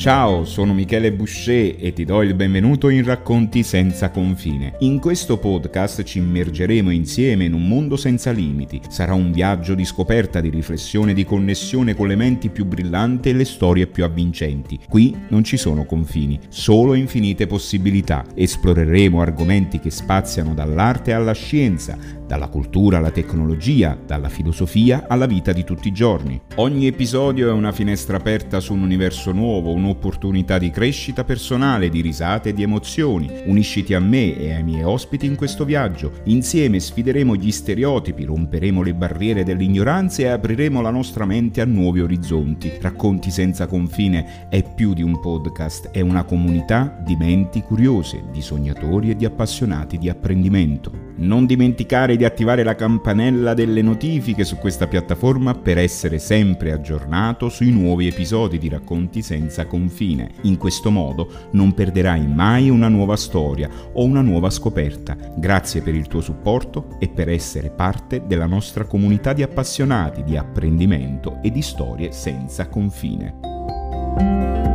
Ciao, sono Michele Boucher e ti do il benvenuto in Racconti senza confine. In questo podcast ci immergeremo insieme in un mondo senza limiti. Sarà un viaggio di scoperta, di riflessione, di connessione con le menti più brillanti e le storie più avvincenti. Qui non ci sono confini, solo infinite possibilità. Esploreremo argomenti che spaziano dall'arte alla scienza, dalla cultura alla tecnologia, dalla filosofia alla vita di tutti i giorni. Ogni episodio è una finestra aperta su un universo nuovo, un'opportunità di crescita personale, di risate e di emozioni. Unisciti a me e ai miei ospiti in questo viaggio. Insieme sfideremo gli stereotipi, romperemo le barriere dell'ignoranza e apriremo la nostra mente a nuovi orizzonti. Racconti senza confine è più di un podcast, è una comunità di menti curiose, di sognatori e di appassionati di apprendimento. Non dimenticare di attivare la campanella delle notifiche su questa piattaforma per essere sempre aggiornato sui nuovi episodi di Racconti senza confine. In questo modo non perderai mai una nuova storia o una nuova scoperta. Grazie per il tuo supporto e per essere parte della nostra comunità di appassionati di apprendimento e di storie senza confine.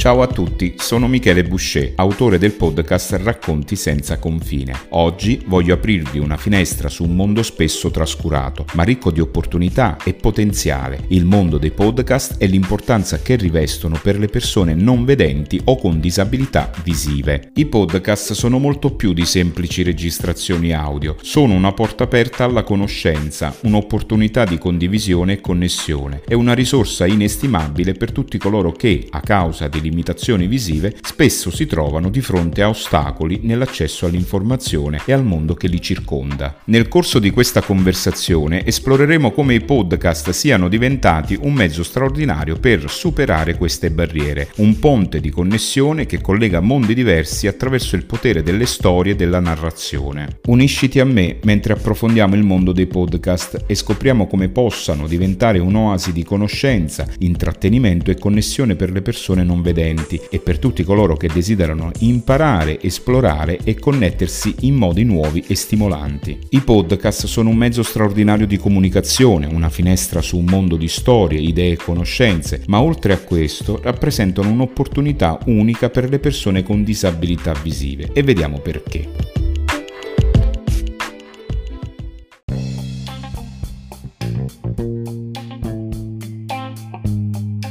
Ciao a tutti, sono Michele Boucher, autore del podcast Racconti senza confine. Oggi voglio aprirvi una finestra su un mondo spesso trascurato, ma ricco di opportunità e potenziale, il mondo dei podcast e l'importanza che rivestono per le persone non vedenti o con disabilità visive. I podcast sono molto più di semplici registrazioni audio, sono una porta aperta alla conoscenza, un'opportunità di condivisione e connessione e una risorsa inestimabile per tutti coloro che, a causa di limitazioni visive spesso si trovano di fronte a ostacoli nell'accesso all'informazione e al mondo che li circonda. Nel corso di questa conversazione esploreremo come i podcast siano diventati un mezzo straordinario per superare queste barriere, un ponte di connessione che collega mondi diversi attraverso il potere delle storie e della narrazione. Unisciti a me mentre approfondiamo il mondo dei podcast e scopriamo come possano diventare un'oasi di conoscenza, intrattenimento e connessione per le persone non vedenti studenti e per tutti coloro che desiderano imparare, esplorare e connettersi in modi nuovi e stimolanti. I podcast sono un mezzo straordinario di comunicazione, una finestra su un mondo di storie, idee e conoscenze, ma oltre a questo rappresentano un'opportunità unica per le persone con disabilità visive e vediamo perché.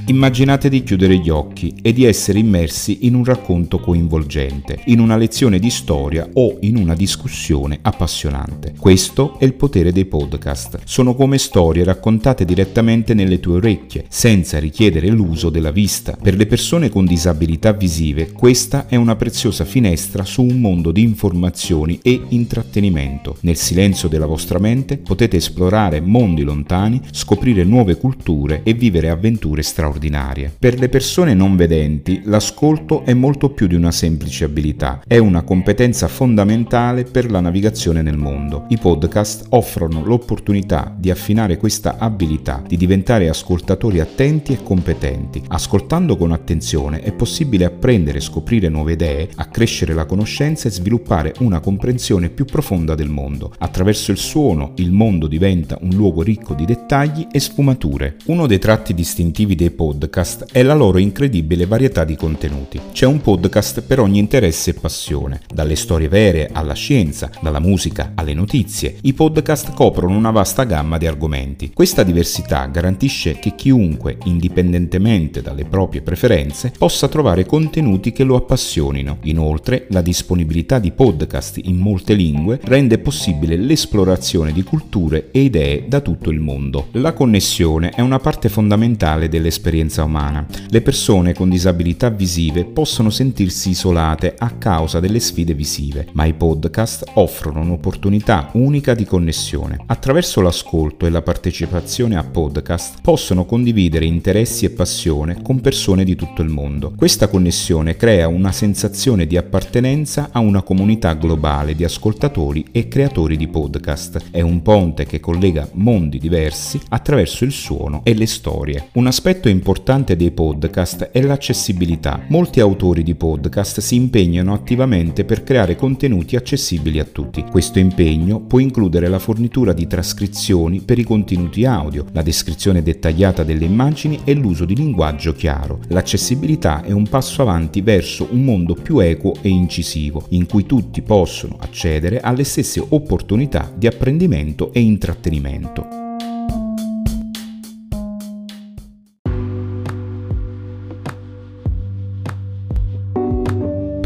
Immaginate di chiudere gli occhi e di essere immersi in un racconto coinvolgente, in una lezione di storia o in una discussione appassionante. Questo è il potere dei podcast. Sono come storie raccontate direttamente nelle tue orecchie, senza richiedere l'uso della vista. Per le persone con disabilità visive questa è una preziosa finestra su un mondo di informazioni e intrattenimento. Nel silenzio della vostra mente potete esplorare mondi lontani, scoprire nuove culture e vivere avventure straordinarie straordinarie. Per le persone non vedenti l'ascolto è molto più di una semplice abilità, è una competenza fondamentale per la navigazione nel mondo. I podcast offrono l'opportunità di affinare questa abilità, di diventare ascoltatori attenti e competenti. Ascoltando con attenzione è possibile apprendere e scoprire nuove idee, accrescere la conoscenza e sviluppare una comprensione più profonda del mondo. Attraverso il suono il mondo diventa un luogo ricco di dettagli e sfumature. Uno dei tratti distintivi dei podcast podcast è la loro incredibile varietà di contenuti. C'è un podcast per ogni interesse e passione, dalle storie vere alla scienza, dalla musica alle notizie. I podcast coprono una vasta gamma di argomenti. Questa diversità garantisce che chiunque, indipendentemente dalle proprie preferenze, possa trovare contenuti che lo appassionino. Inoltre, la disponibilità di podcast in molte lingue rende possibile l'esplorazione di culture e idee da tutto il mondo. La connessione è una parte fondamentale dell'esperienza dell'esperienza umana. Le persone con disabilità visive possono sentirsi isolate a causa delle sfide visive, ma i podcast offrono un'opportunità unica di connessione. Attraverso l'ascolto e la partecipazione a podcast possono condividere interessi e passione con persone di tutto il mondo. Questa connessione crea una sensazione di appartenenza a una comunità globale di ascoltatori e creatori di podcast. È un ponte che collega mondi diversi attraverso il suono e le storie. Un aspetto importante importante dei podcast è l'accessibilità. Molti autori di podcast si impegnano attivamente per creare contenuti accessibili a tutti. Questo impegno può includere la fornitura di trascrizioni per i contenuti audio, la descrizione dettagliata delle immagini e l'uso di linguaggio chiaro. L'accessibilità è un passo avanti verso un mondo più equo e incisivo, in cui tutti possono accedere alle stesse opportunità di apprendimento e intrattenimento.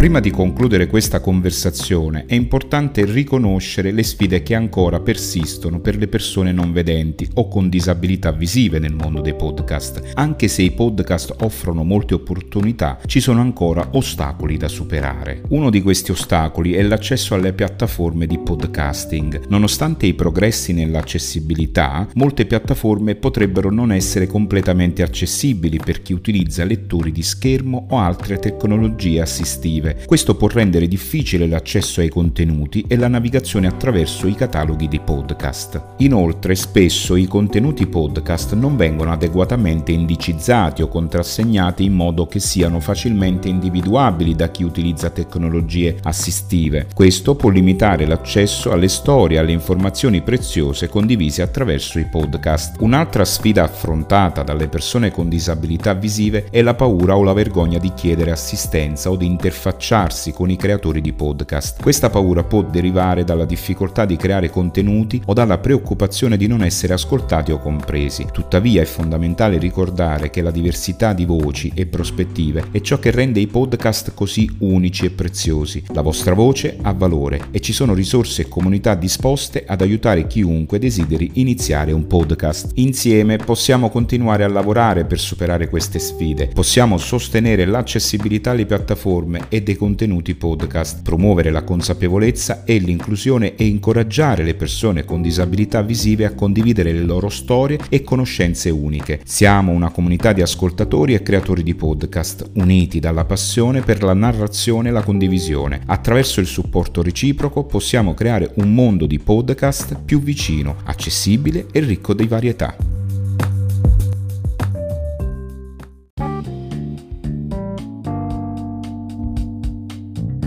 Prima di concludere questa conversazione è importante riconoscere le sfide che ancora persistono per le persone non vedenti o con disabilità visive nel mondo dei podcast. Anche se i podcast offrono molte opportunità, ci sono ancora ostacoli da superare. Uno di questi ostacoli è l'accesso alle piattaforme di podcasting. Nonostante i progressi nell'accessibilità, molte piattaforme potrebbero non essere completamente accessibili per chi utilizza lettori di schermo o altre tecnologie assistive questo può rendere difficile l'accesso ai contenuti e la navigazione attraverso i cataloghi di podcast. Inoltre, spesso i contenuti podcast non vengono adeguatamente indicizzati o contrassegnati in modo che siano facilmente individuabili da chi utilizza tecnologie assistive. Questo può limitare l'accesso alle storie e alle informazioni preziose condivise attraverso i podcast. Un'altra sfida affrontata dalle persone con disabilità visive è la paura o la vergogna di chiedere assistenza o di interfacciare affacciarsi con i creatori di podcast. Questa paura può derivare dalla difficoltà di creare contenuti o dalla preoccupazione di non essere ascoltati o compresi. Tuttavia è fondamentale ricordare che la diversità di voci e prospettive è ciò che rende i podcast così unici e preziosi. La vostra voce ha valore e ci sono risorse e comunità disposte ad aiutare chiunque desideri iniziare un podcast. Insieme possiamo continuare a lavorare per superare queste sfide, possiamo sostenere l'accessibilità alle piattaforme e dei contenuti podcast, promuovere la consapevolezza e l'inclusione e incoraggiare le persone con disabilità visive a condividere le loro storie e conoscenze uniche. Siamo una comunità di ascoltatori e creatori di podcast, uniti dalla passione per la narrazione e la condivisione. Attraverso il supporto reciproco possiamo creare un mondo di podcast più vicino, accessibile e ricco di varietà.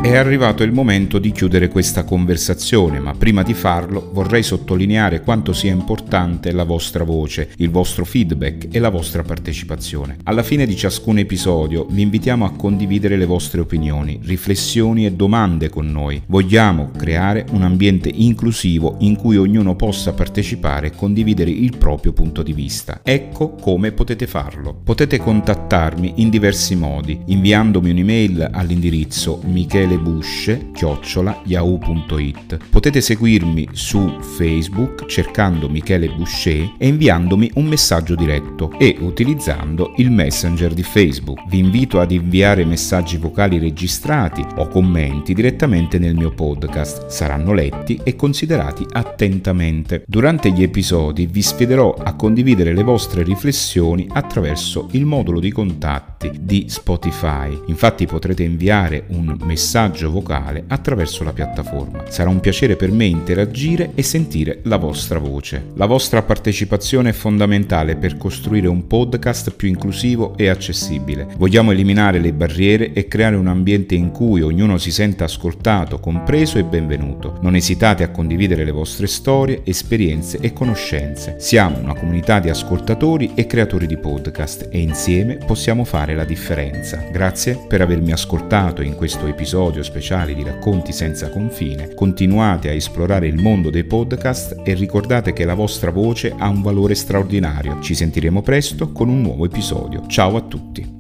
È arrivato il momento di chiudere questa conversazione, ma prima di farlo vorrei sottolineare quanto sia importante la vostra voce, il vostro feedback e la vostra partecipazione. Alla fine di ciascun episodio vi invitiamo a condividere le vostre opinioni, riflessioni e domande con noi. Vogliamo creare un ambiente inclusivo in cui ognuno possa partecipare e condividere il proprio punto di vista. Ecco come potete farlo. Potete contattarmi in diversi modi, inviandomi un'email all'indirizzo michele michelebush-yahoo.it. Potete seguirmi su Facebook cercando Michele Boucher e inviandomi un messaggio diretto e utilizzando il Messenger di Facebook. Vi invito ad inviare messaggi vocali registrati o commenti direttamente nel mio podcast. Saranno letti e considerati attentamente. Durante gli episodi vi sfiderò a condividere le vostre riflessioni attraverso il modulo di contatti di Spotify. Infatti potrete inviare un messaggio messaggio vocale attraverso la piattaforma. Sarà un piacere per me interagire e sentire la vostra voce. La vostra partecipazione è fondamentale per costruire un podcast più inclusivo e accessibile. Vogliamo eliminare le barriere e creare un ambiente in cui ognuno si senta ascoltato, compreso e benvenuto. Non esitate a condividere le vostre storie, esperienze e conoscenze. Siamo una comunità di ascoltatori e creatori di podcast e insieme possiamo fare la differenza. Grazie per avermi ascoltato in questo episodio episodio speciale di Racconti senza confine, continuate a esplorare il mondo dei podcast e ricordate che la vostra voce ha un valore straordinario. Ci sentiremo presto con un nuovo episodio. Ciao a tutti!